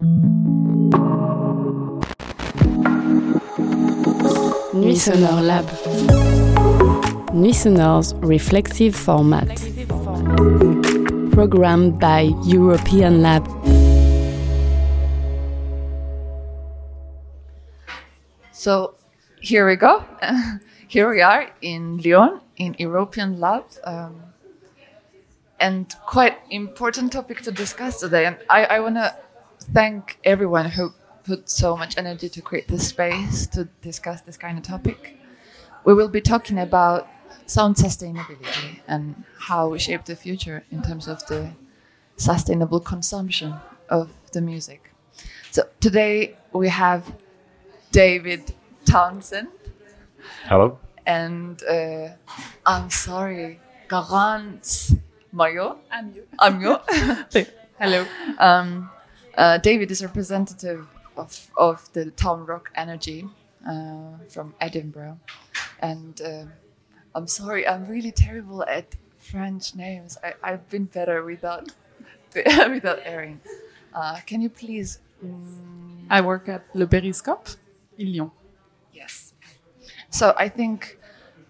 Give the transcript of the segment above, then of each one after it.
Nuits sonores Lab. Nuits sonores's reflexive format. Programmed by European Lab. So here we go. here we are in Lyon, in European Lab. Um, and quite important topic to discuss today. And I, I want to thank everyone who put so much energy to create this space to discuss this kind of topic. We will be talking about sound sustainability and how we shape the future in terms of the sustainable consumption of the music. So today we have David Townsend. Hello. And uh, I'm sorry, Garance Mayo. I'm you. I'm you. Hello. Um, uh, David is representative of, of the TownRock Energy uh, from Edinburgh. And uh, I'm sorry, I'm really terrible at French names. I, I've been better without, without airing. Uh, can you please? Mm, I work at Le Périscope in Lyon. Yes. So I think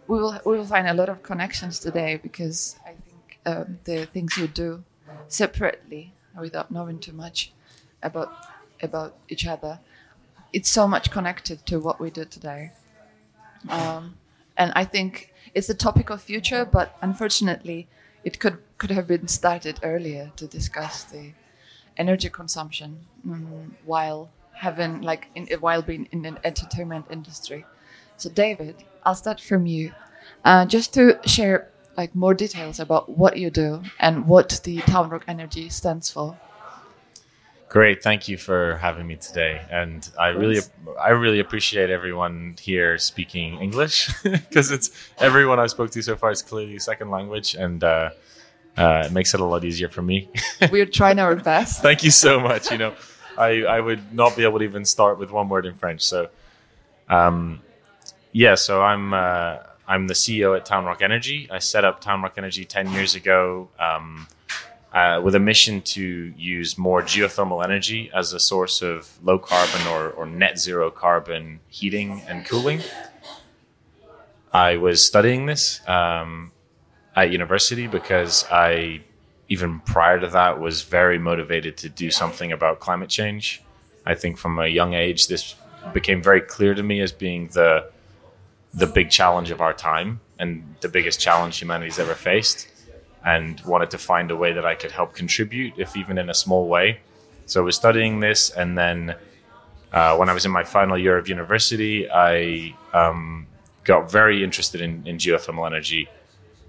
we will we will find a lot of connections today because I think um, the things you do separately without knowing too much about about each other, it's so much connected to what we do today. Um, and I think it's the topic of future, but unfortunately, it could could have been started earlier to discuss the energy consumption mm, while having like in, while being in an entertainment industry. So, David, I'll start from you, uh, just to share like more details about what you do and what the TownRock Energy stands for. Great, thank you for having me today, and I really, I really appreciate everyone here speaking English because it's everyone I've spoke to so far is clearly second language, and uh, uh, it makes it a lot easier for me. We're trying our best. thank you so much. You know, I, I would not be able to even start with one word in French. So, um, yeah, so I'm uh, I'm the CEO at TownRock Energy. I set up TownRock Energy ten years ago. Um, uh, with a mission to use more geothermal energy as a source of low carbon or, or net zero carbon heating and cooling. I was studying this um, at university because I, even prior to that, was very motivated to do something about climate change. I think from a young age, this became very clear to me as being the the big challenge of our time and the biggest challenge humanity's ever faced and wanted to find a way that I could help contribute, if even in a small way. So I was studying this, and then uh, when I was in my final year of university, I um, got very interested in, in, geothermal energy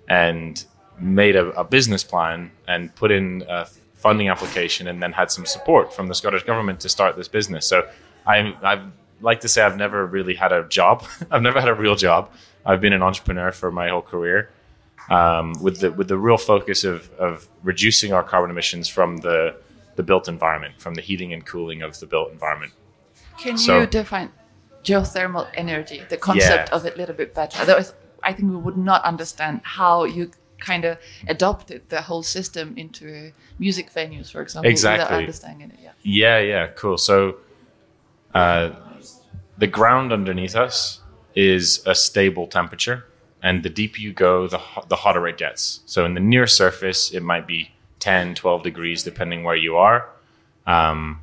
and made a, a, business plan and put in a funding application, and then had some support from the Scottish government to start this business. So I, I like to say I've never really had a job. I've never had a real job. I've been an entrepreneur for my whole career um, with the with the real focus of of reducing our carbon emissions from the the built environment, from the heating and cooling of the built environment. Can so, you define geothermal energy, the concept yeah. of it, a little bit better? Otherwise, I think we would not understand how you kind of adopted the whole system into music venues, for example, exactly. without understanding it. Yeah. Yeah. Yeah. Cool. So, uh, the ground underneath us is a stable temperature and the deeper you go, the, the hotter it gets. So in the near surface, it might be 10, 12 degrees, depending where you are. Um,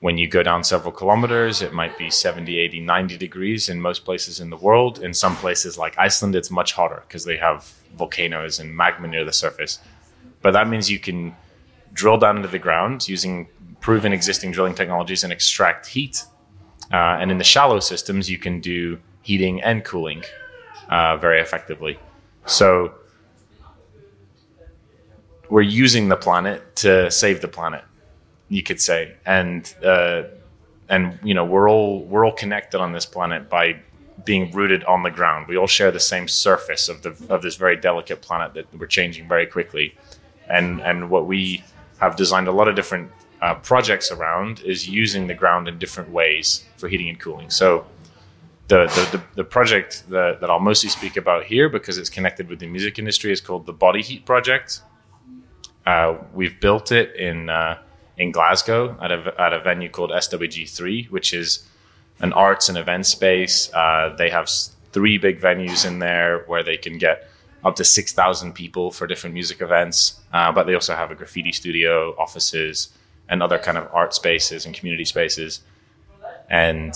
when you go down several kilometers, it might be 70, 80, 90 degrees in most places in the world. In some places like Iceland, it's much hotter because they have volcanoes and magma near the surface. But that means you can drill down into the ground using proven existing drilling technologies and extract heat. Uh, and in the shallow systems, you can do heating and cooling uh, very effectively. So we're using the planet to save the planet, you could say, and uh, and you know we're all we're all connected on this planet by being rooted on the ground. We all share the same surface of the of this very delicate planet that we're changing very quickly, and and what we have designed a lot of different uh, projects around is using the ground in different ways for heating and cooling. So the, the, the, project that, that I'll mostly speak about here because it's connected with the music industry is called the Body Heat Project. Uh, we've built it in uh, in Glasgow at a, at a venue called SWG3, which is an arts and event space. Uh, they have three big venues in there where they can get up to 6,000 people for different music events. Uh, but they also have a graffiti studio, offices, and other kind of art spaces and community spaces. And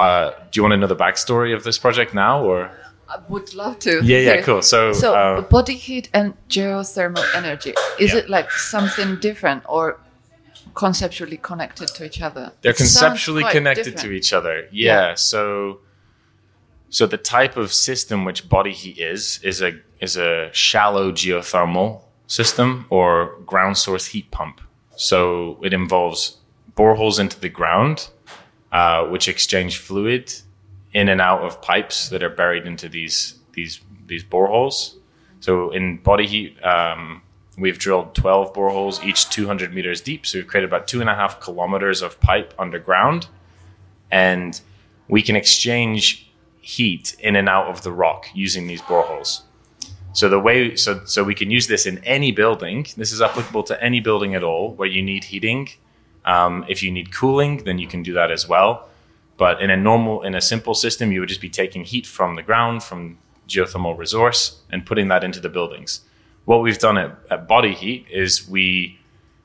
uh, do you want to know the backstory of this project now, or? I would love to. Yeah, yeah, hear. cool. So, So, uh, body heat and geothermal energy, is Yeah. it like something different or conceptually connected to each other? they're It conceptually connected different. to each other. Yeah, Yeah. So, so the type of system which body heat is is a is a shallow geothermal system or ground source heat pump. So it involves boreholes into the ground, uh, which exchange fluid in and out of pipes that are buried into these these these boreholes. So in body heat, um, we've drilled 12 boreholes, each 200 meters deep. So we've created about two and a half kilometers of pipe underground, and we can exchange heat in and out of the rock using these boreholes. So the way, so so we can use this in any building. This is applicable to any building at all where you need heating. Um, if you need cooling, then you can do that as well. But in a normal, in a simple system, you would just be taking heat from the ground, from geothermal resource, and putting that into the buildings. What we've done at, at Body Heat is we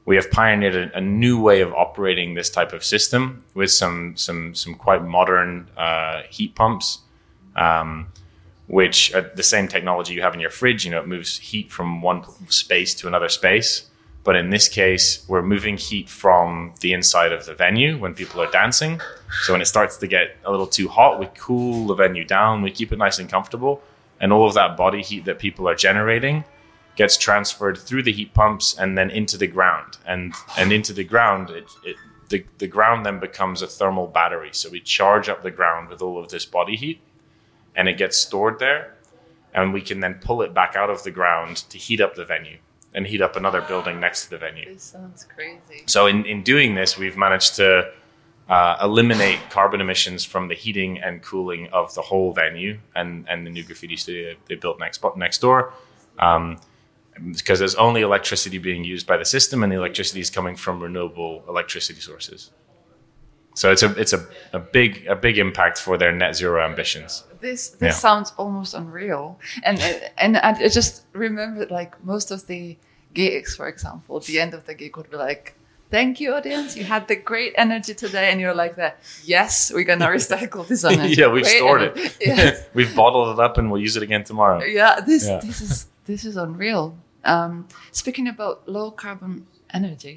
we have pioneered a, a new way of operating this type of system with some some some quite modern uh, heat pumps, um, which are the same technology you have in your fridge. You know, it moves heat from one space to another space. But in this case, we're moving heat from the inside of the venue when people are dancing. So when it starts to get a little too hot, we cool the venue down, we keep it nice and comfortable, and all of that body heat that people are generating gets transferred through the heat pumps and then into the ground. And and into the ground, it, it the, the ground then becomes a thermal battery. So we charge up the ground with all of this body heat and it gets stored there. And we can then pull it back out of the ground to heat up the venue and heat up another building next to the venue. This sounds crazy. So in, in doing this, we've managed to uh, eliminate carbon emissions from the heating and cooling of the whole venue and, and the new graffiti studio they built next next door. Um, because there's only electricity being used by the system, and the electricity is coming from renewable electricity sources. So it's a it's a, a big a big impact for their net zero ambitions. This this Yeah. sounds almost unreal, and and and I just remembered like most of the gigs, for example, at the end of the gig would be like, "Thank you, audience, you had the great energy today," and you're like, "That yes, we're gonna recycle this energy." yeah, we've Great stored energy." it. Yeah. we've bottled it up, and we'll use it again tomorrow. yeah this Yeah. this is this is unreal um, speaking about low carbon energy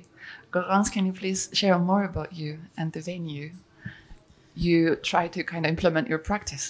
Garance, can you please share more about you and the venue you try to kind of implement your practice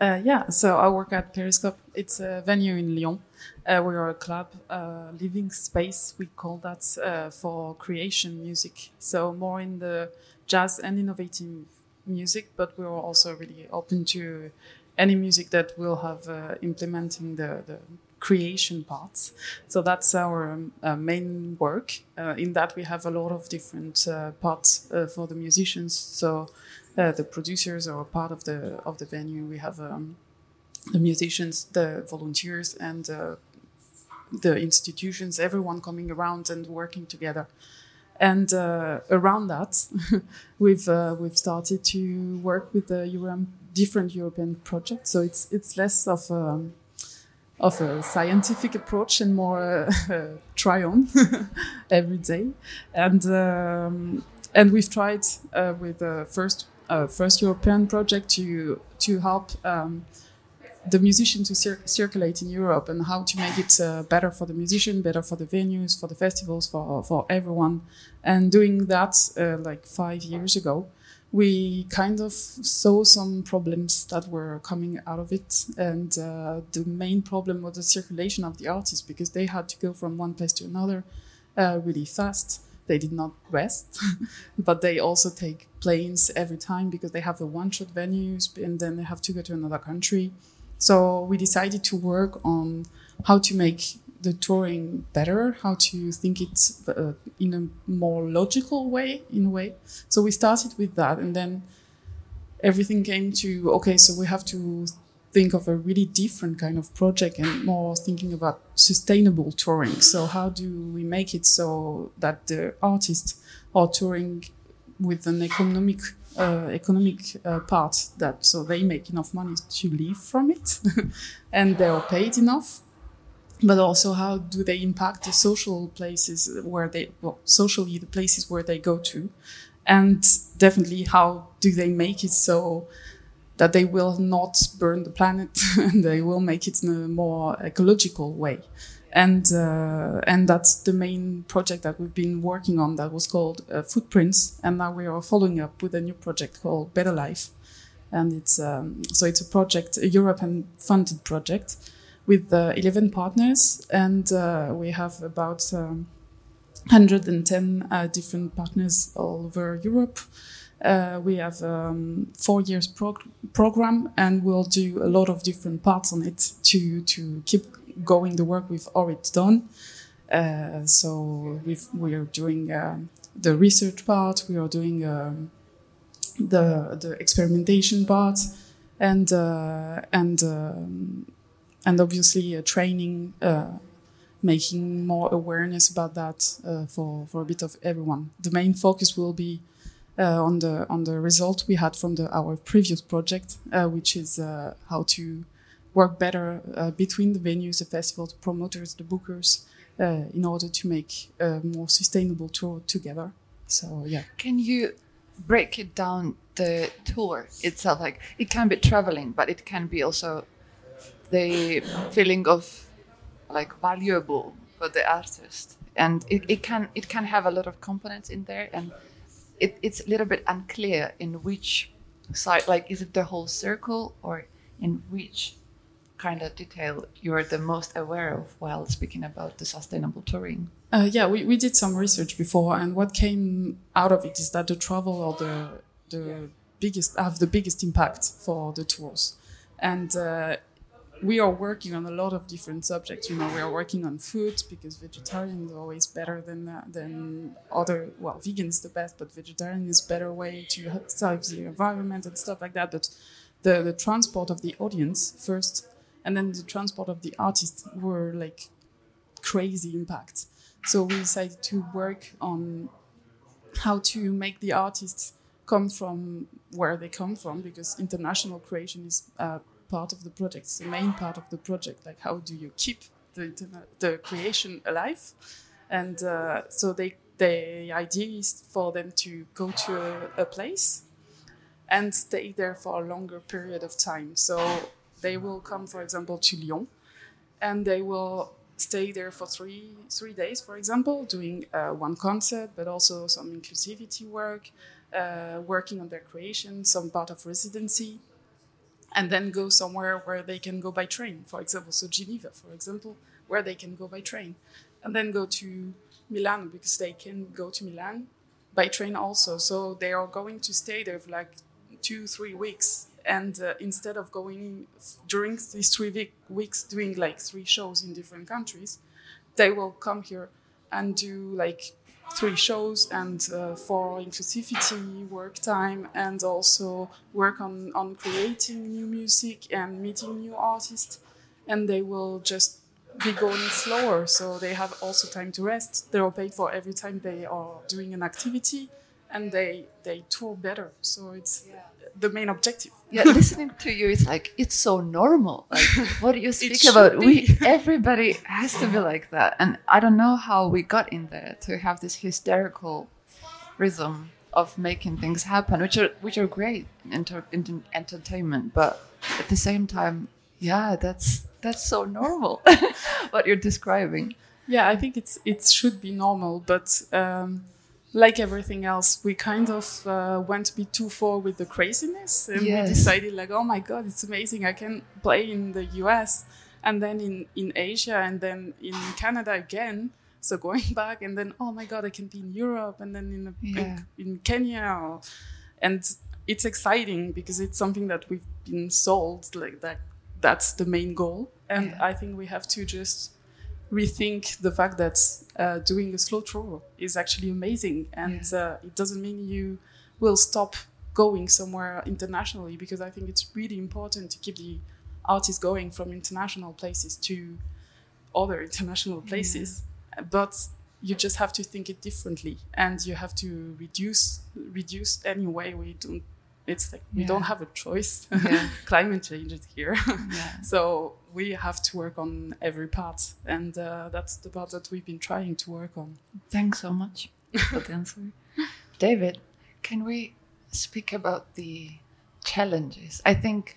Uh, yeah, so I work at Periscope. It's a venue in Lyon. Uh, we are a club, uh, living space. We call that uh, for creation music. So more in the jazz and innovative music, but we're also really open to any music that will have uh, implementing the, the creation parts. So that's our um, uh, main work. Uh, in that, we have a lot of different parts for the musicians. So the producers are part of the of the venue. We have um, the musicians, the volunteers, and uh, the institutions. Everyone coming around and working together. And uh, around that, we've uh, we've started to work with the different European projects. So it's it's less of a of a scientific approach and more uh, try on every day. And um, and we've tried uh, with the first uh, first European project to to help um, the musician to cir- circulate in Europe and how to make it uh, better for the musician, better for the venues, for the festivals, for for everyone. And doing that uh, like five years ago, we kind of saw some problems that were coming out of it. And uh, the main problem was the circulation of the artists because they had to go from one place to another uh, really fast. They did not rest, but they also take planes every time because they have the one shot venues and then they have to go to another country. So we decided to work on how to make the touring better, how to think it uh, in a more logical way, in a way. So we started with that, and then everything came to okay. So we have to think of a really different kind of project and more thinking about sustainable touring. So how do we make it so that the artists are touring with an economic uh, economic uh, part that so they make enough money to live from it and they are paid enough. But also how do they impact the social places where they well socially the places where they go to? And definitely how do they make it so that they will not burn the planet and they will make it in a more ecological way and uh, and that's the main project that we've been working on that was called uh, footprints. And now we are following up with a new project called Better Live. And it's um, so it's a project a european funded project with uh, 11 partners. And uh, we have about um, 110 uh, different partners all over europe. Uh, we have um, four years prog- program and we'll do a lot of different parts on it to to keep going the work we've already done. Uh, so we are doing uh, the research part, we are doing um, the the experimentation part, and uh, and um, and obviously training, uh, making more awareness about that uh, for for a bit of everyone. The main focus will be. on the on the result we had from the our previous project, which is how to work better uh, between the venues, the festival, the promoters, the bookers, uh, in order to make a more sustainable tour together. So yeah. Can you break it down the tour itself? Like it can be traveling, but it can be also the feeling of like valuable for the artist, and it, it can it can have a lot of components in there, and it, it's a little bit unclear in which side. Like, is it the whole circle or in which kind of detail you're the most aware of while speaking about the sustainable touring? Uh, yeah, we, we did some research before, and what came out of it is that the travel or the the yeah. biggest have the biggest impact for the tours, and uh, we are working on a lot of different subjects. You know, we are working on food because vegetarian is always better than uh, than other. Well, vegan is the best, but vegetarian is better way to save the environment and stuff like that. But the the transport of the audience first and then the transport of the artists were like crazy impact. So we decided to work on how to make the artists come from where they come from because international creation is uh, part of the project. It's the main part of the project. Like how do you keep the the creation alive? And uh, so they the idea is for them to go to a, a place and stay there for a longer period of time. So they will come, for example, to Lyon, and they will stay there for three three days, for example, doing uh, one concert, but also some inclusivity work, uh, working on their creation, some part of residency, and then go somewhere where they can go by train, for example, so Geneva, for example, where they can go by train, and then go to Milan because they can go to Milan by train also. So they are going to stay there for like two three weeks and uh, instead of going during these three week, weeks doing like three shows in different countries they will come here and do like three shows and uh, for inclusivity work time and also work on, on creating new music and meeting new artists. And they will just be going slower so they have also time to rest. They are paid for every time they are doing an activity and they they tour better so it's yeah the main objective. Yeah, listening to you it's like it's so normal. Like what do you speak about? Be. We everybody has to be like that, and I don't know how we got in there to have this hysterical rhythm of making things happen, which are which are great in, in entertainment, but at the same time, yeah, that's that's so normal what you're describing. Yeah, I think it's it should be normal, but. Um, like everything else, we kind of uh, went a bit too far with the craziness, and yes. we decided like, oh my god, it's amazing! I can play in the U.S. and then in in Asia and then in Canada again. So going back and then, oh my god, I can be in Europe and then in yeah. in, in, Kenya, or, and it's exciting because it's something that we've been sold like that. That's the main goal, and yeah. I think we have to just rethink the fact that uh, doing a slow tour is actually amazing, and yeah. uh, it doesn't mean you will stop going somewhere internationally because I think it's really important to keep the artists going from international places to other international places, but you just have to think it differently, and you have to reduce reduce any way We don't. It's like we Yeah. don't have a choice. Yeah. Climate change is here. Yeah. So we have to work on every part, and uh, that's the part that we've been trying to work on. Thanks so much for the answer. David, can we speak about the challenges? I think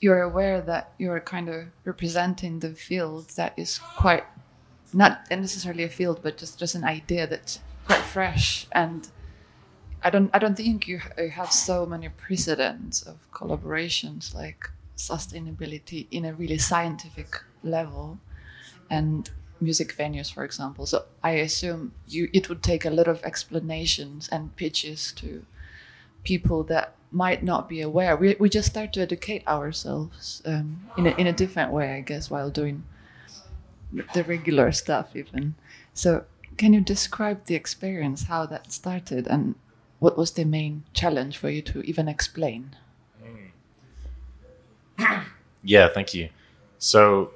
you're aware that you're kind of representing the field that is quite not necessarily a field, but just, just an idea that's quite fresh and I don't I don't think you, have so many precedents of collaborations like sustainability in a really scientific level and music venues, for example. So I assume you it would take a lot of explanations and pitches to people that might not be aware. We, we just start to educate ourselves um, in, a, in a different way, I guess, while doing the regular stuff, even. So, can you describe the experience, how that started, and what was the main challenge for you to even explain? Mm. Yeah, thank you. So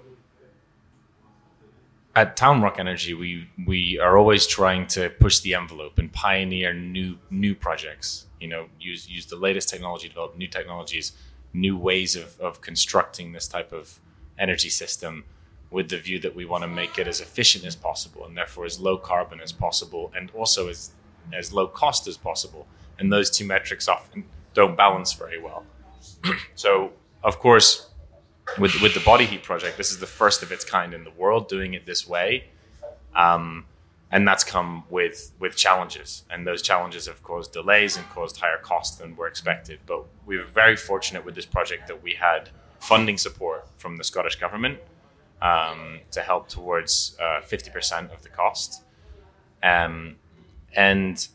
at TownRock Energy, we we are always trying to push the envelope and pioneer new new projects. You know, use use the latest technology, develop new technologies, new ways of, of constructing this type of energy system with the view that we want to make it as efficient as possible and therefore as low carbon as possible and also as as low cost as possible. And those two metrics often don't balance very well. so of course with with the body heat project this is the first of its kind in the world doing it this way um, and that's come with with challenges and those challenges have caused delays and caused higher costs than were expected but we were very fortunate with this project that we had funding support from the scottish government um, to help towards uh, 50% of the cost um, and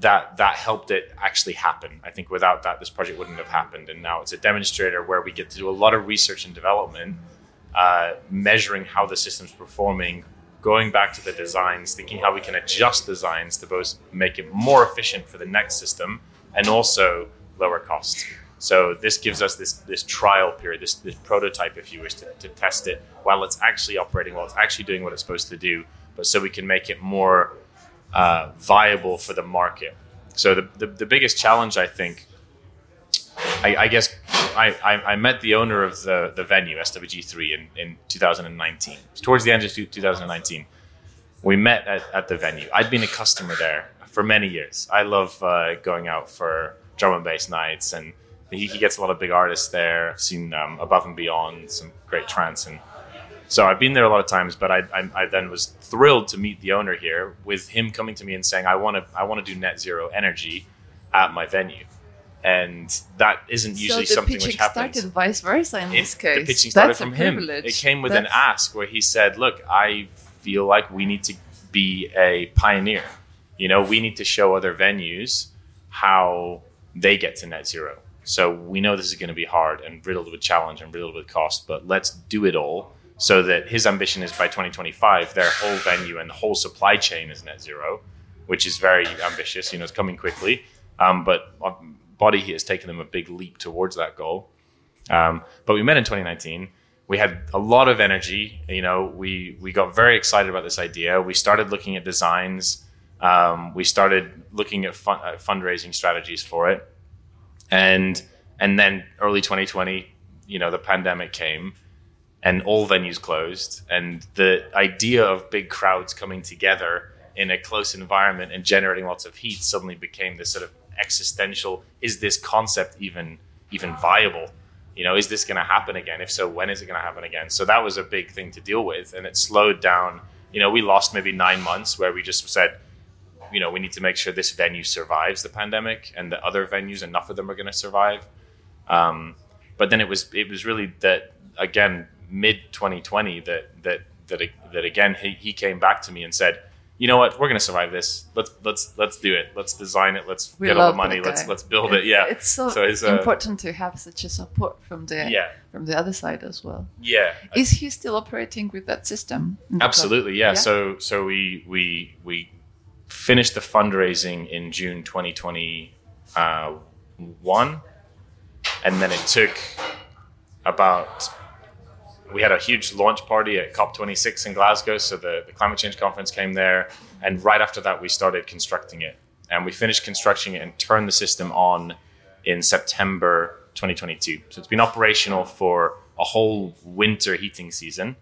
that that helped it actually happen. I think without that, this project wouldn't have happened. And now it's a demonstrator where we get to do a lot of research and development, uh, measuring how the system's performing, going back to the designs, thinking how we can adjust designs to both make it more efficient for the next system and also lower cost. So this gives us this this trial period, this this prototype, if you wish, to, to test it while it's actually operating, while it's actually doing what it's supposed to do, but so we can make it more uh, viable for the market. So the, the, the biggest challenge, I think, I, I guess I, I, I met the owner of the, the venue, SWG3, in, in 2019. Towards the end of 2019, we met at, at the venue. I'd been a customer there for many years. I love uh, going out for drum and bass nights, and he, he gets a lot of big artists there. I've seen um, Above and Beyond, some great trance, and so I've been there a lot of times. But I, I, I then was thrilled to meet the owner here, with him coming to me and saying, "I want to I want to do net zero energy at my venue," and that isn't usually so something which happens. The pitching started vice versa in It- this case. The pitching started That's from him. privilege. It came with an ask where he said, "Look, I feel like we need to be a pioneer. You know, we need to show other venues how they get to net zero. So we know this is going to be hard and riddled with challenge and riddled with cost, but let's do it all." So that his ambition is by 2025, their whole venue and the whole supply chain is net zero, which is very ambitious. You know, it's coming quickly, um, but uh, Body Heat has taken them a big leap towards that goal. Um, but we met in 2019. We had a lot of energy. You know, we we got very excited about this idea. We started looking at designs. Um, we started looking at, at fundraising strategies for it, and and then early 2020, you know, the pandemic came, and all venues closed. And the idea of big crowds coming together in a close environment and generating lots of heat suddenly became this sort of existential: is this concept even even viable? you know, is this going to happen again? If so, when is it going to happen again? So that was a big thing to deal with, and it slowed down. You know, we lost maybe nine months where we just said, you know, we need to make sure this venue survives the pandemic, and the other venues, enough of them are going to survive. Um, but then it was it was really that again mid 2020 that that that that again he, he came back to me and said, you know what, we're going to survive this. Let's let's let's do it. Let's design it. Let's We get all the money. Let's let's build it. Yeah, it's so, So his, uh, important to have such a support from the yeah, from the other side as well. yeah. Is he still operating with that system? in the club? Absolutely, yeah. Yeah? So so we we we finished the fundraising in June 2021, and then it took about we had a huge launch party at COP26 in Glasgow. So the, the climate change conference came there. And right after that, we started constructing it. And we finished constructing it and turned the system on in September 2022. So it's been operational for a whole winter heating season.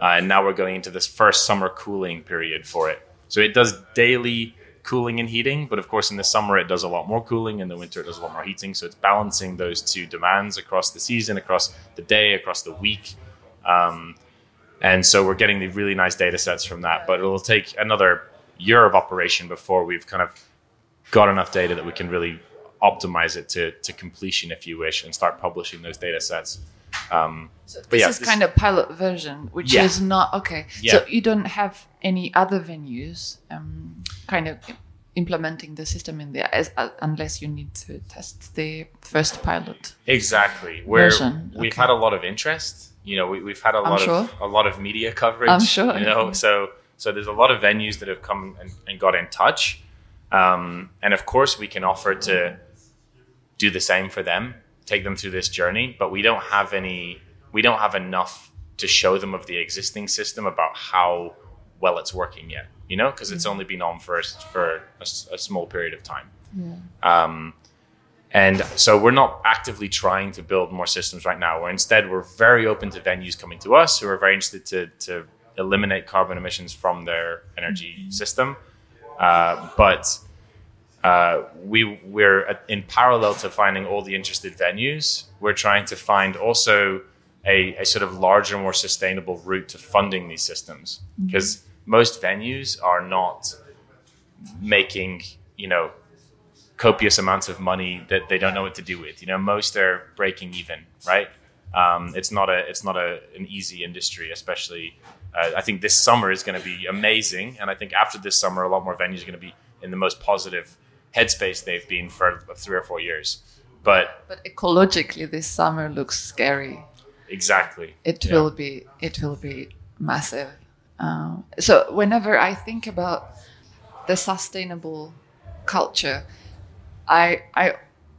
Uh, and now we're going into this first summer cooling period for it. So it does daily cooling and heating, but of course in the summer it does a lot more cooling, in the winter it does a lot more heating. So it's balancing those two demands across the season, across the day, across the week. Um, and so we're getting the really nice data sets from that, but it'll take another year of operation before we've kind of got enough data that we can really optimize it to, to completion, if you wish, and start publishing those data sets. Um, So this yeah, is this- kind of pilot version, which Yeah. is not okay. Yeah. So you don't have any other venues, um, kind of implementing the system in there, as, uh, unless you need to test the first pilot. Exactly. Where version. we've Okay. had a lot of interest. You know, we, we've had a lot sure. of a lot of media coverage. I'm sure. You know, so so there's a lot of venues that have come and, and got in touch, um, and of course we can offer to do the same for them, take them through this journey. But we don't have any. We don't have enough to show them of the existing system about how well it's working yet. You know, because it's only been on first for a small period of time. Um, and so we're not actively trying to build more systems right now. We're instead we're very open to venues coming to us who are very interested to, to eliminate carbon emissions from their energy system. Uh, but uh, we we're in parallel to finding all the interested venues. We're trying to find also a, a sort of larger, more sustainable route to funding these systems because most venues are not making you know copious amounts of money that they don't know what to do with. You know, most are breaking even, right? Um, it's not a it's not a an easy industry, especially. Uh, I think this summer is going to be amazing, and I think after this summer, a lot more venues are going to be in the most positive headspace they've been for three or four years. But But ecologically, this summer looks scary. exactly, It Yeah. will be. It will be massive. Um, so whenever I think about the sustainable culture, I I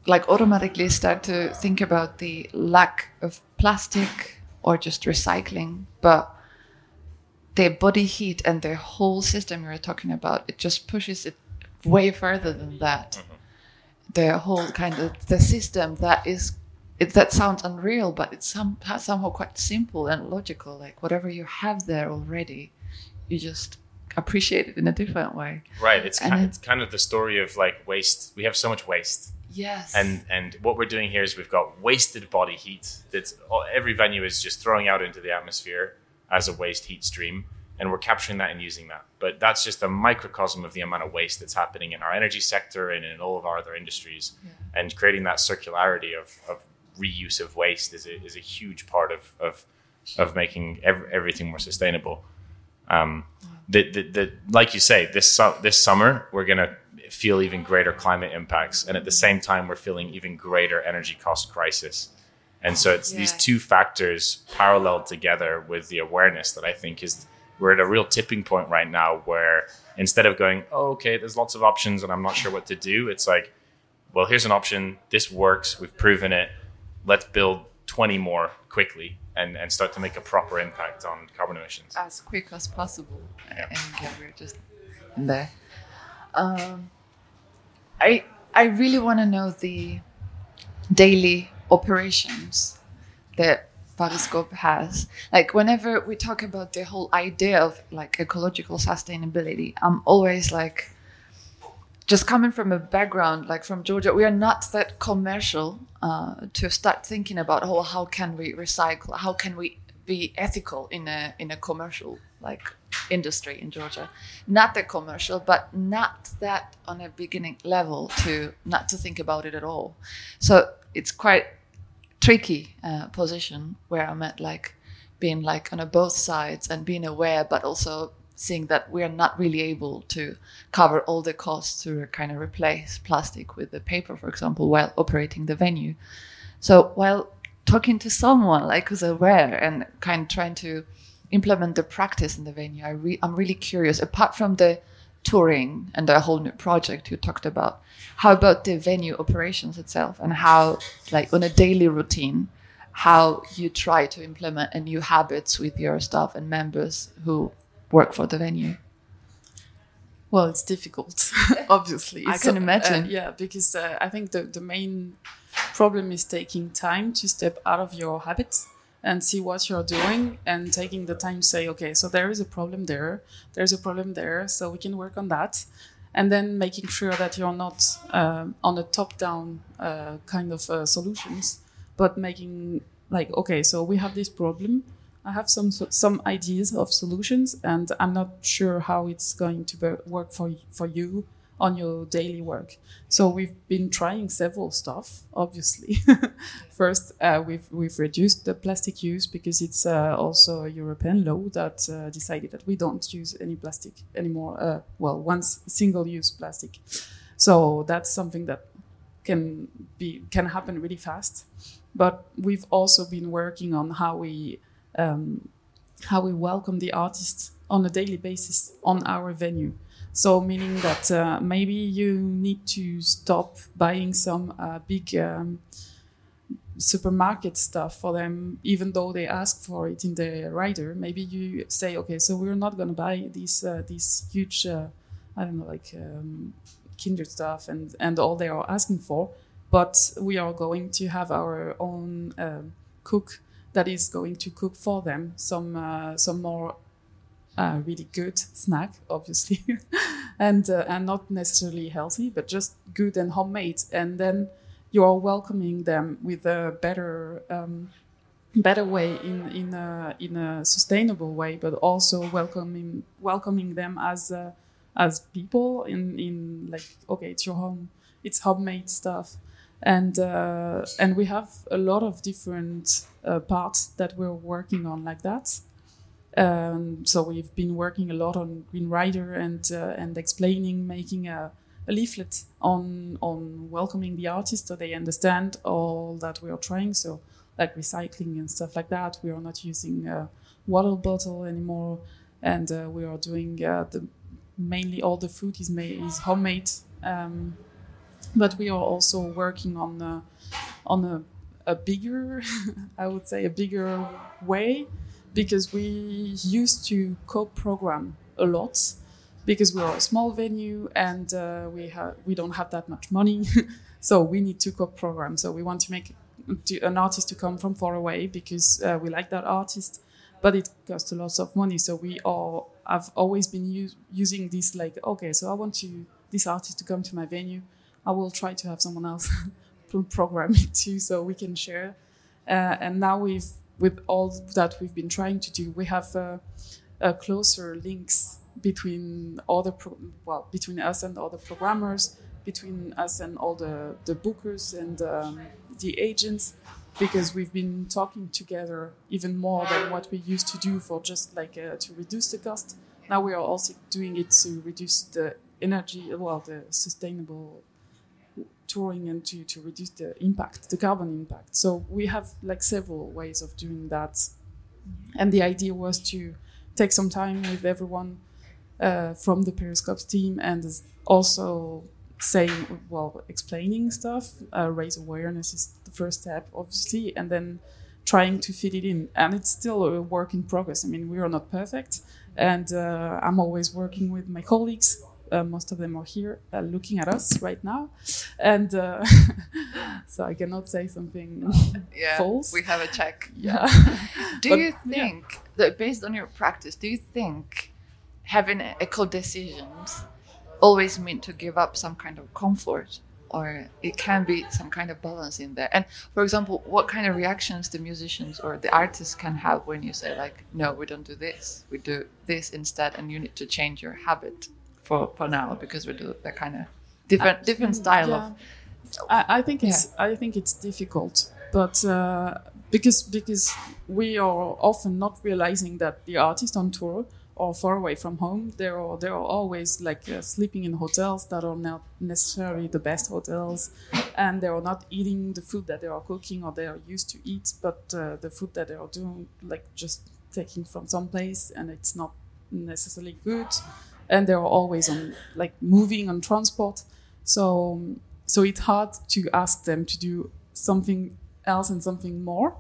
like automatically start to think about the lack of plastic or just recycling, but their body heat and their whole system you're talking about, it just pushes it way further than that. Mm-hmm. The whole kind of the system that is it, that sounds unreal, but it's some, somehow quite simple and logical. Like whatever you have there already, you just appreciate it in a different way. right. It's kind, it- it's kind of the story of like waste. We have so much waste. Yes. and and what we're doing here is we've got wasted body heat that every venue is just throwing out into the atmosphere as a waste heat stream and we're capturing that and using that but that's just a microcosm of the amount of waste that's happening in our energy sector and in all of our other industries and creating that circularity of, of reuse of waste is a, is a huge part of of, of making ev- everything more sustainable um, the, the, the, like you say, this this summer we're gonna feel even greater climate impacts, and at the same time we're feeling even greater energy cost crisis. And so it's these two factors paralleled together with the awareness that I think is we're at a real tipping point right now where instead of going, oh, okay, there's lots of options and I'm not sure what to do, it's like, well, here's an option. This works. We've proven it. Let's build 20 more quickly and, and start to make a proper impact on carbon emissions. as quick as possible. Yeah. And yeah, we're just in there. Um, I I really want to know the daily operations that Periscope has. Like whenever we talk about the whole idea of like ecological sustainability, I'm always like just coming from a background like from Georgia, we are not that commercial uh, to start thinking about oh how can we recycle, how can we be ethical in a in a commercial like industry in Georgia. Not that commercial, but not that on a beginning level to not to think about it at all. So it's quite tricky uh, position where I'm at like being like on both sides and being aware, but also seeing that we are not really able to cover all the costs to kind of replace plastic with the paper, for example, while operating the venue. So while talking to someone like who's aware and kind of trying to implement the practice in the venue, I re- I'm really curious. Apart from the touring and the whole new project you talked about, how about the venue operations itself and how, like on a daily routine, how you try to implement a new habits with your staff and members who work for the venue. Well, it's difficult, obviously. I can uh, imagine. yeah, because uh, I think the, the main problem is taking time to step out of your habits and see what you're doing and taking the time to say, okay, so there is a problem there, there's a problem there, so we can work on that. And then making sure that you're not um, on a top down uh, kind of uh, solutions, but making like, okay, so we have this problem I have some some ideas of solutions, and I'm not sure how it's going to work for for you on your daily work. So we've been trying several stuff. Obviously, first uh, we've we've reduced the plastic use because it's uh, also a European law that uh, decided that we don't use any plastic anymore. Uh, well, once single-use plastic. So that's something that can be can happen really fast. But we've also been working on how we um, how we welcome the artists on a daily basis on our venue. So, meaning that uh, maybe you need to stop buying some uh, big um, supermarket stuff for them, even though they ask for it in the rider. Maybe you say, okay, so we're not going to buy these uh, these huge, uh, I don't know, like um, Kinder stuff and and all they are asking for, but we are going to have our own um, cook that is going to cook for them some uh, some more uh, really good snack, obviously, and uh, and not necessarily healthy, but just good and homemade. And then you are welcoming them with a better um, better way in in a in a sustainable way, but also welcoming welcoming them as uh, as people in in like okay, it's your home, it's homemade stuff and uh, and we have a lot of different uh, parts that we're working on like that. Um, so we've been working a lot on Green Rider and uh, and explaining, making a, a, leaflet on on welcoming the artists so they understand all that we are trying. So like recycling and stuff like that. We are not using a water bottle anymore, and uh, we are doing uh, the mainly all the food is made is homemade. Um, but we are also working on on a, a bigger, I would say, a bigger way because we used to co-program a lot because we are a small venue and uh, we have we don't have that much money, so we need to co-program. So we want to make to, an artist to come from far away because uh, we like that artist, but it costs a lot of money. So we are have always been using this like okay, so I want to this artist to come to my venue I will try to have someone else program it too, so we can share. Uh, and now we've, with all that we've been trying to do, we have uh, closer links between all the pro- well between us and all the programmers, between us and all the the bookers and um, the agents, because we've been talking together even more than what we used to do for just like uh, to reduce the cost. Now we are also doing it to reduce the energy, well, the sustainable touring and to, to reduce the impact, the carbon impact. So we have like several ways of doing that. And the idea was to take some time with everyone uh, from the Periscopes team and also saying, well, explaining stuff, uh, raise awareness is the first step, obviously, and then trying to fit it in. And it's still a work in progress. I mean, we are not perfect. And uh, I'm always working with my colleagues uh, most of them are here uh, looking at us right now, and uh, so I cannot say something yeah, false. We have a check. Yeah. do but, you think yeah. that based on your practice, do you think having eco decisions always mean to give up some kind of comfort? Or it can be some kind of balance in there. And for example, what kind of reactions the musicians or the artists can have when you say like, "No, we don't do this. We do this instead," and you need to change your habit for for now because we do that kind of different uh, different style yeah. of. I, I think it's yeah. I think it's difficult, but uh, because because we are often not realizing that the artist on tour or far away from home, they are they are always like uh, sleeping in hotels that are not necessarily the best hotels, and they are not eating the food that they are cooking or they are used to eat, but uh, the food that they are doing like just taking from some place and it's not necessarily good and they're always on like moving on transport. So so it's hard to ask them to do something else and something more.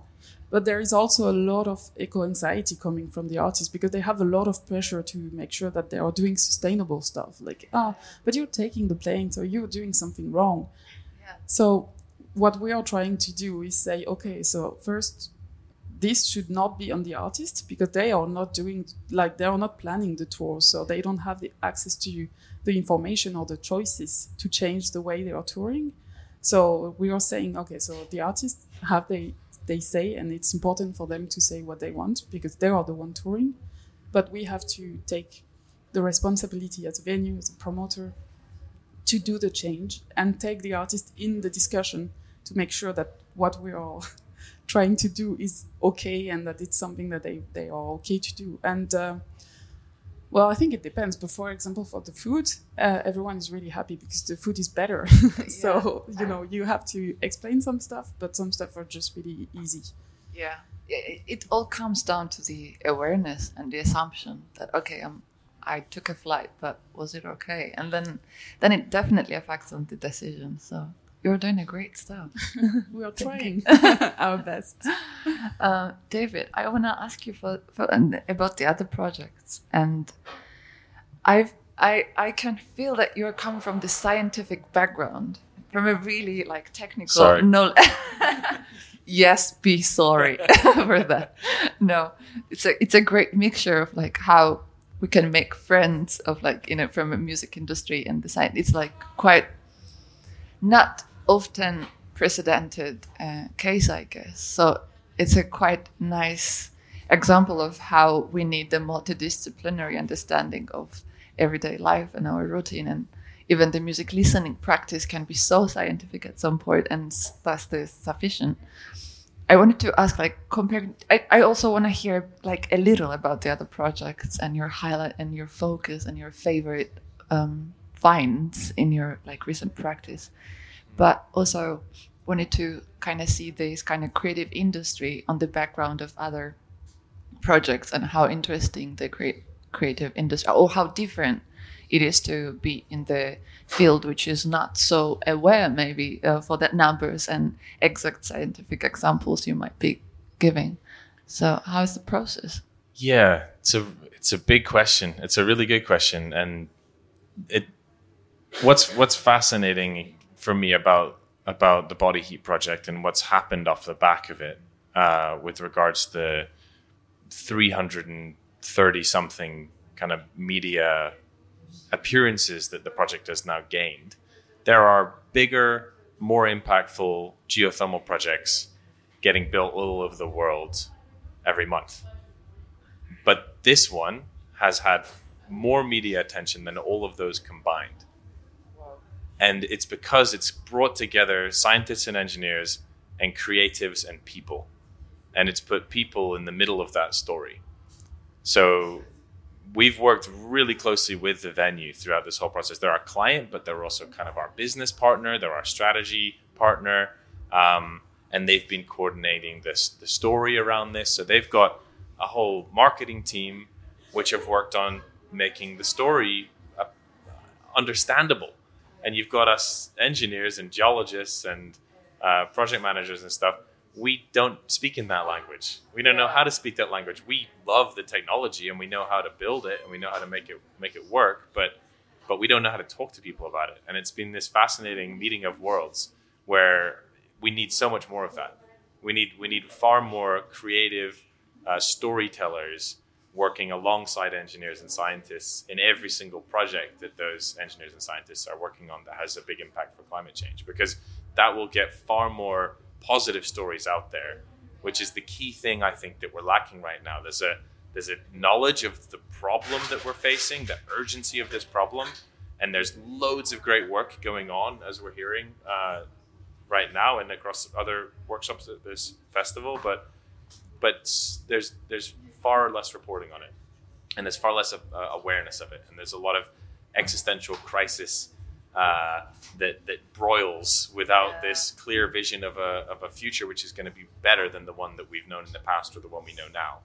But there is also a lot of eco anxiety coming from the artists because they have a lot of pressure to make sure that they are doing sustainable stuff. Like, ah, but you're taking the plane, so you're doing something wrong. Yeah. So, what we are trying to do is say, okay, so first, this should not be on the artist because they are not doing, like, they are not planning the tour, so they don't have the access to the information or the choices to change the way they are touring. So we are saying, okay, so the artists have they they say, and it's important for them to say what they want because they are the one touring. But we have to take the responsibility as a venue, as a promoter, to do the change and take the artist in the discussion to make sure that what we are trying to do is okay and that it's something that they, they are okay to do. And uh, well, I think it depends. But for example, for the food, uh, everyone is really happy because the food is better. so you know you have to explain some stuff, but some stuff are just really easy. Yeah, it, it all comes down to the awareness and the assumption that okay, I'm, I took a flight, but was it okay? And then, then it definitely affects on the decision. So you're doing a great stuff. we are trying our best. Uh, David, I want to ask you for, for about the other projects, and I've I I can feel that you're coming from the scientific background, from a really like technical. Sorry. No. yes, be sorry for that. No, it's a it's a great mixture of like how we can make friends of like you know from a music industry and the science. It's like quite not often precedented uh, case, I guess. So it's a quite nice example of how we need a multidisciplinary understanding of everyday life and our routine and even the music listening practice can be so scientific at some point and thus sufficient i wanted to ask like compared i, I also want to hear like a little about the other projects and your highlight and your focus and your favorite um, finds in your like recent practice but also wanted to kind of see this kind of creative industry on the background of other projects and how interesting the create creative industry or how different it is to be in the field which is not so aware maybe uh, for the numbers and exact scientific examples you might be giving. So how is the process? Yeah it's a it's a big question. It's a really good question and it what's what's fascinating for me about about the body heat project and what's happened off the back of it uh, with regards to the 330 something kind of media appearances that the project has now gained. There are bigger more impactful geothermal projects getting built all over the world every month. But this one has had more media attention than all of those combined and it's because it's brought together scientists and engineers and creatives and people. And it's put people in the middle of that story. So we've worked really closely with the venue throughout this whole process. They're our client, but they're also kind of our business partner, they're our strategy partner. Um, and they've been coordinating this the story around this. So they've got a whole marketing team which have worked on making the story uh, understandable and you've got us engineers and geologists and uh, project managers and stuff. We don't speak in that language. We don't know how to speak that language. We love the technology and we know how to build it and we know how to make it make it work, but but we don't know how to talk to people about it. And it's been this fascinating meeting of worlds where we need so much more of that. We need we need far more creative uh, storytellers working alongside engineers and scientists in every single project that those engineers and scientists are working on that has a big impact for climate change because that will get far more positive stories out there which is the key thing i think that we're lacking right now. There's a there's a knowledge of the problem that we're facing the urgency of this problem and there's loads of great work going on as we're hearing uh, right now and across other workshops at this festival but but there's there's far less reporting on it, and there's far less of, uh, awareness of it, and there's a lot of existential crisis uh, that that broils without yeah. this clear vision of a of a future which is going to be better than the one that we've known in the past or the one we know now,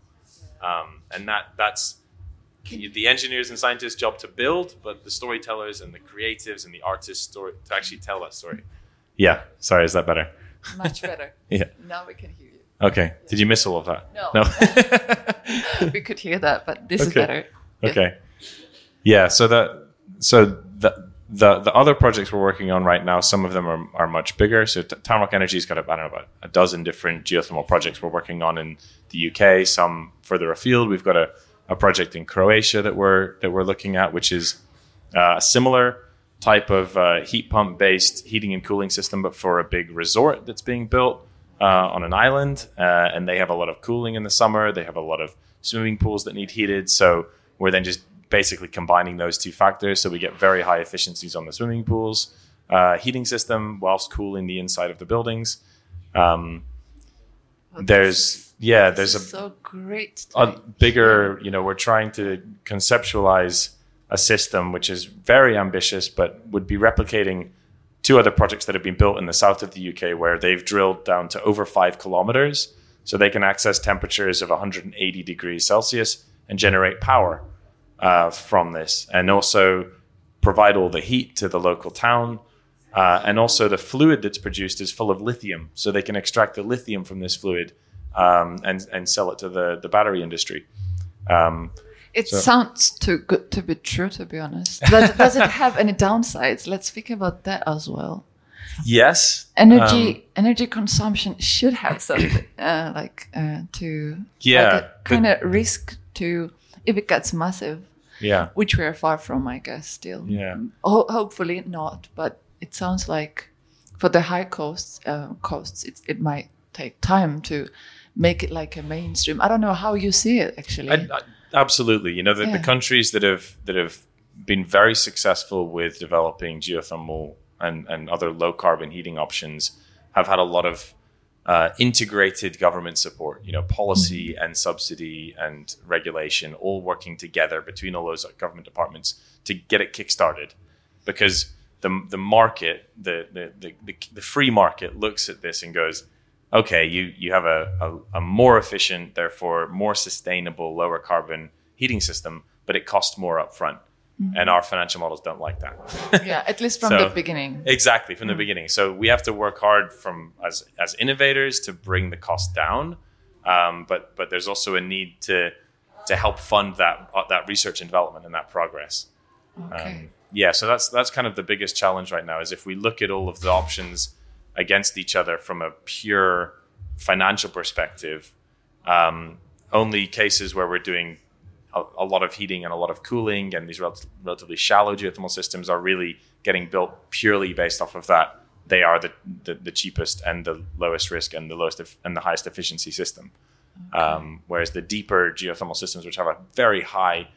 um, and that that's the engineers and scientists' job to build, but the storytellers and the creatives and the artists' story to actually tell that story. Yeah, sorry, is that better? Much better. yeah. Now we can hear you. Okay. Did you miss all of that? No. No. we could hear that, but this is better. Okay. Yeah. So that so the the the other projects we're working on right now, some of them are, are much bigger. So T- TownRock Energy's got I don't know about a dozen different geothermal projects we're working on in the UK. Some further afield. We've got a, a project in Croatia that we're that we're looking at, which is uh, a similar type of uh, heat pump based heating and cooling system, but for a big resort that's being built uh, on an island. Uh, and they have a lot of cooling in the summer. They have a lot of swimming pools that need heated. So we're then just basically combining those two factors. So we get very high efficiencies on the swimming pools, uh, heating system, whilst cooling the inside of the buildings. Um, Oh, there's yeah, there's a so great. a bigger, you know, we're trying to conceptualize a system which is very ambitious, but would be replicating two other projects that have been built in the south of the UK where they've drilled down to over five kilometers. So they can access temperatures of 180 degrees Celsius and generate power uh, from this, and also provide all the heat to the local town. Uh, and also, the fluid that's produced is full of lithium, so they can extract the lithium from this fluid um, and and sell it to the the battery industry. Um, It So- sounds too good to be true, to be honest. Does, does it have any downsides? Let's speak about that as well. yes, Energy Um, energy consumption should have something uh, like uh, to Yeah, like kind of risk to if it gets massive, yeah, which we are far from, I guess. Still, yeah, Ho- hopefully not, but it sounds like for the high costs uh, costs it, it might take time to make it like a mainstream. I don't know how you see it actually. I, I, absolutely. You know, the, Yeah. the countries that have that have been very successful with developing geothermal and and other low carbon heating options have had a lot of uh, integrated government support. You know, policy and subsidy and regulation all working together between all those government departments to get it kickstarted, because the the market, the the, the, the free market looks at this and goes, okay, you you have a, a, a more efficient, therefore more sustainable, lower carbon heating system, but it costs more upfront. And our financial models don't like that. yeah, at least from So- the beginning. Exactly from the beginning. So we have to work hard from as as innovators to bring the cost down, um, but but there's also a need to to help fund that uh, that research and development and that progress. Okay. Um, yeah, so that's that's kind of the biggest challenge right now is if we look at all of the options against each other from a pure financial perspective, um, only cases where we're doing a, a lot of heating and a lot of cooling and these rel- relatively shallow geothermal systems are really getting built purely based off of that. They are the, the, the cheapest and the lowest risk and the lowest eff- and the highest efficiency system. Um, whereas the deeper geothermal systems, which have a very high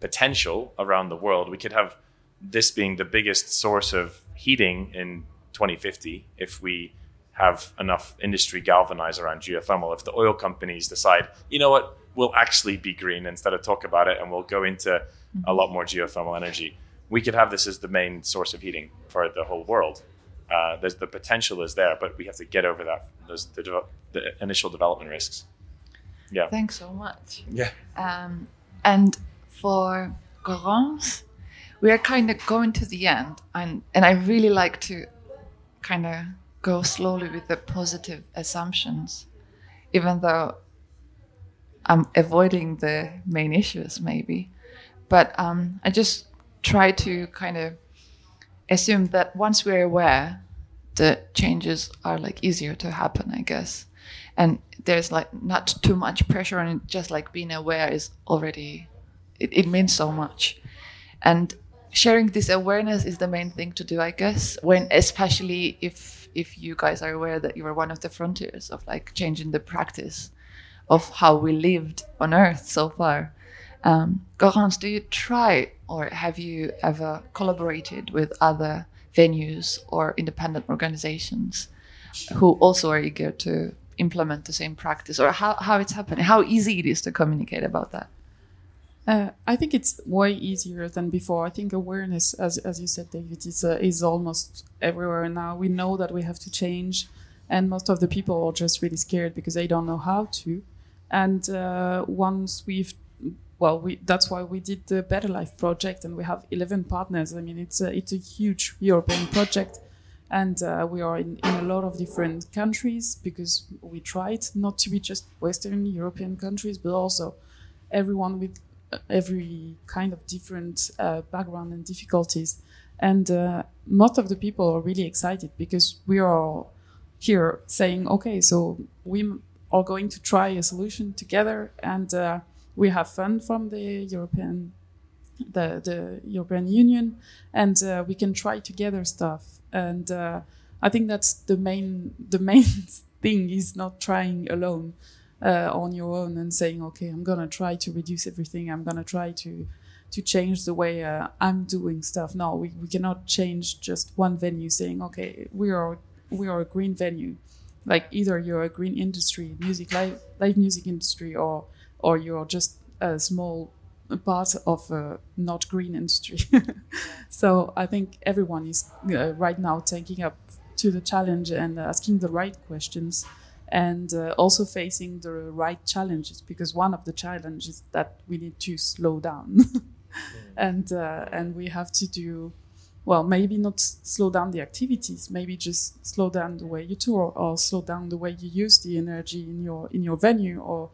potential around the world, we could have this being the biggest source of heating in 2050 if we have enough industry galvanized around geothermal. If the oil companies decide, you know what, we'll actually be green instead of talk about it and we'll go into a lot more geothermal energy, we could have this as the main source of heating for the whole world. Uh, there's the potential is there, but we have to get over that those the, devel- the initial development risks. Yeah. Thanks so much. Yeah. Um, and for Garance, we are kind of going to the end, and and I really like to kind of go slowly with the positive assumptions, even though I'm avoiding the main issues maybe, but um, I just try to kind of assume that once we're aware, the changes are like easier to happen, I guess. And there's like not too much pressure on it, just like being aware is already, it, it means so much. And sharing this awareness is the main thing to do, I guess, when especially if if you guys are aware that you are one of the frontiers of like changing the practice of how we lived on Earth so far. Um, Garance, do you try or have you ever collaborated with other venues or independent organizations who also are eager to implement the same practice or how, how it's happening, how easy it is to communicate about that? Uh, I think it's way easier than before. I think awareness, as as you said, David, is uh, is almost everywhere now. We know that we have to change, and most of the people are just really scared because they don't know how to. And uh, once we've, well, we that's why we did the Better Live project, and we have eleven partners. I mean, it's a it's a huge European project, and uh, we are in, in a lot of different countries because we tried not to be just Western European countries, but also everyone with every kind of different uh, background and difficulties. And uh, most of the people are really excited because we are here saying, okay, so we are going to try a solution together, and uh, we have fun from the European the, the European Union, and uh, we can try together stuff. And uh, I think that's the main the main thing is not trying alone uh, on your own and saying, okay, I'm gonna try to reduce everything. I'm gonna try to to change the way uh, I'm doing stuff. No, we, we cannot change just one venue saying, okay, we are we are a green venue. Like either you're a green industry, music live live music industry, or or you're just a small part of a not green industry. so I think everyone is uh, right now taking up to the challenge and asking the right questions and uh, also facing the right challenges because one of the challenges that we need to slow down and uh, and we have to do well maybe not slow down the activities maybe just slow down the way you tour or slow down the way you use the energy in your in your venue or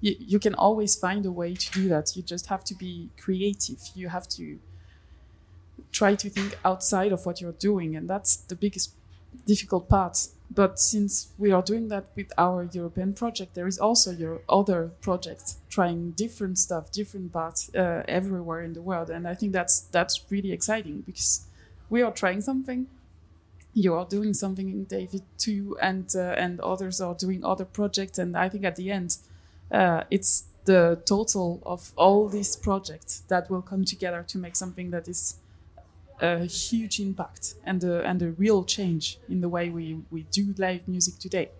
you, you can always find a way to do that. You just have to be creative. You have to try to think outside of what you're doing, and that's the biggest difficult part. But since we are doing that with our European project, there is also your other projects trying different stuff, different paths uh, everywhere in the world, and I think that's that's really exciting because we are trying something. You are doing something, in David, too, and uh, and others are doing other projects, and I think at the end, uh, it's the total of all these projects that will come together to make something that is a huge impact and a, and a real change in the way we, we do live music today.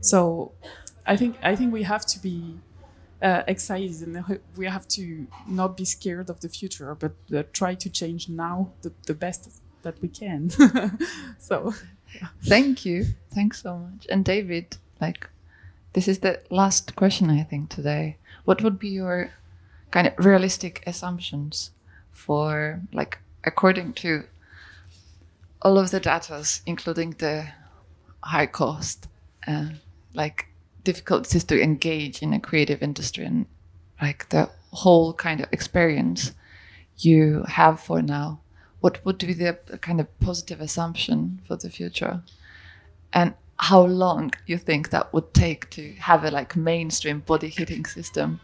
So I think I think we have to be uh, excited and we have to not be scared of the future, but uh, try to change now the, the best that we can. so, thank you, thanks so much. And David, like this is the last question, I think, today. What would be your kind of realistic assumptions for, like, according to all of the data, including the high cost, uh, like difficulties to engage in a creative industry and like the whole kind of experience you have for now, what would be the kind of positive assumption for the future? And how long you think that would take to have a like mainstream body heating system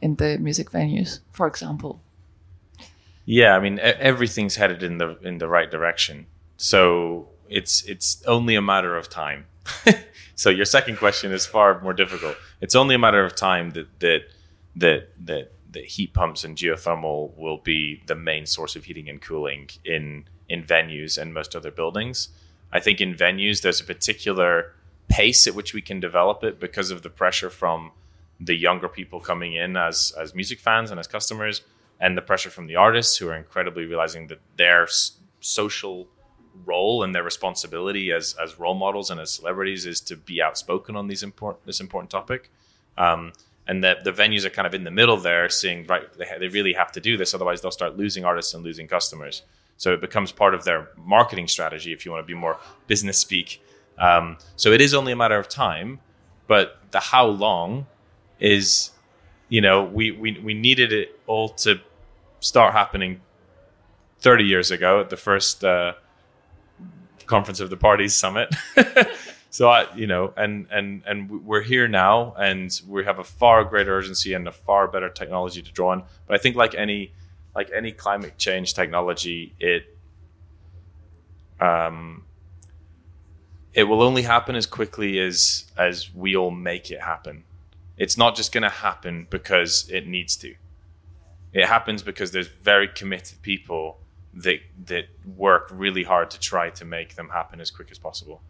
in the music venues, for example? Yeah, I mean everything's headed in the in the right direction. So it's it's only a matter of time. so your second question is far more difficult. It's only a matter of time that that that that that heat pumps and geothermal will be the main source of heating and cooling in in venues and most other buildings. I think in venues, there's a particular pace at which we can develop it because of the pressure from the younger people coming in as as music fans and as customers, and the pressure from the artists who are incredibly realizing that their social role and their responsibility as as role models and as celebrities is to be outspoken on these important this important topic. Um, and that the venues are kind of in the middle there, seeing right they, they really have to do this, otherwise they'll start losing artists and losing customers. So it becomes part of their marketing strategy, if you want to be more business speak. Um, so it is only a matter of time, but the how long is, you know, we, we, we needed it all to start happening 30 years ago at the first uh, conference of the parties summit. so I, you know, and and and we're here now, and we have a far greater urgency and a far better technology to draw on. But I think, like any like any climate change technology, it um, it will only happen as quickly as as we all make it happen. It's not just going to happen because it needs to. It happens because there's very committed people that that work really hard to try to make them happen as quick as possible.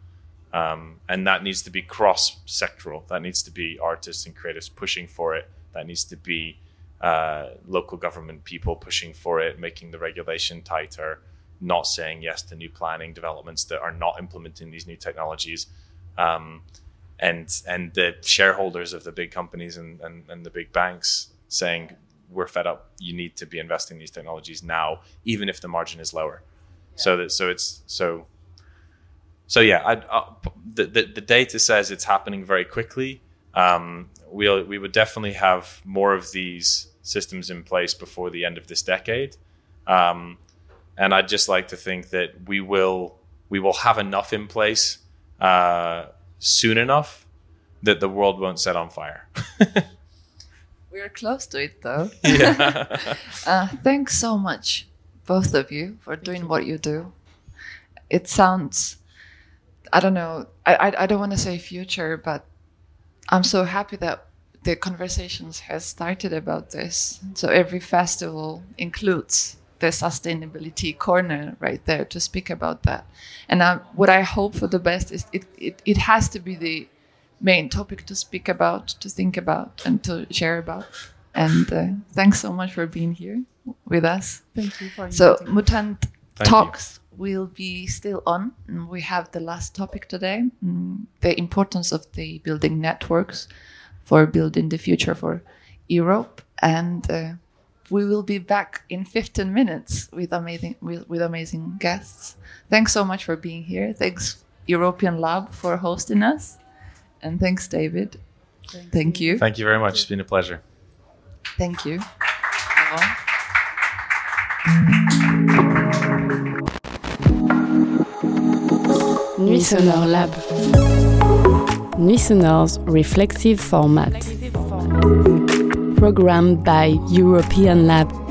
Um, and that needs to be cross sectoral. That needs to be artists and creatives pushing for it. That needs to be uh, local government people pushing for it, making the regulation tighter, not saying yes to new planning developments that are not implementing these new technologies. Um, and and the shareholders of the big companies and, and, and the big banks saying we're fed up you need to be investing in these technologies now even if the margin is lower yeah. so that so it's so so yeah, I, uh, the, the the data says it's happening very quickly. Um, we'll we would definitely have more of these systems in place before the end of this decade. Um, and I'd just like to think that we will we will have enough in place uh, soon enough that the world won't set on fire. We're close to it, though. yeah. Uh, thanks so much, both of you, for doing what you do. It sounds, I don't know, I, I, I don't want to say future, but I'm so happy that the conversations has started about this. So every festival includes the sustainability corner right there to speak about that. And uh, what I hope for the best is it, it, it has to be the main topic to speak about, to think about, and to share about. And uh, thanks so much for being here with us. Thank you for So inviting me. Mutant Thank you. Talks will be still on. And We have the last topic today, mm, the importance of the building networks for building the future for Europe. And uh, we will be back in 15 minutes with amazing with, with amazing guests. Thanks so much for being here. Thanks European Lab for hosting us. And thanks David. Thank you. Thank you very much. It's been a pleasure. Thank you. Nuits sonores Lab. Nuits sonores's reflexive format. Programmed by European Lab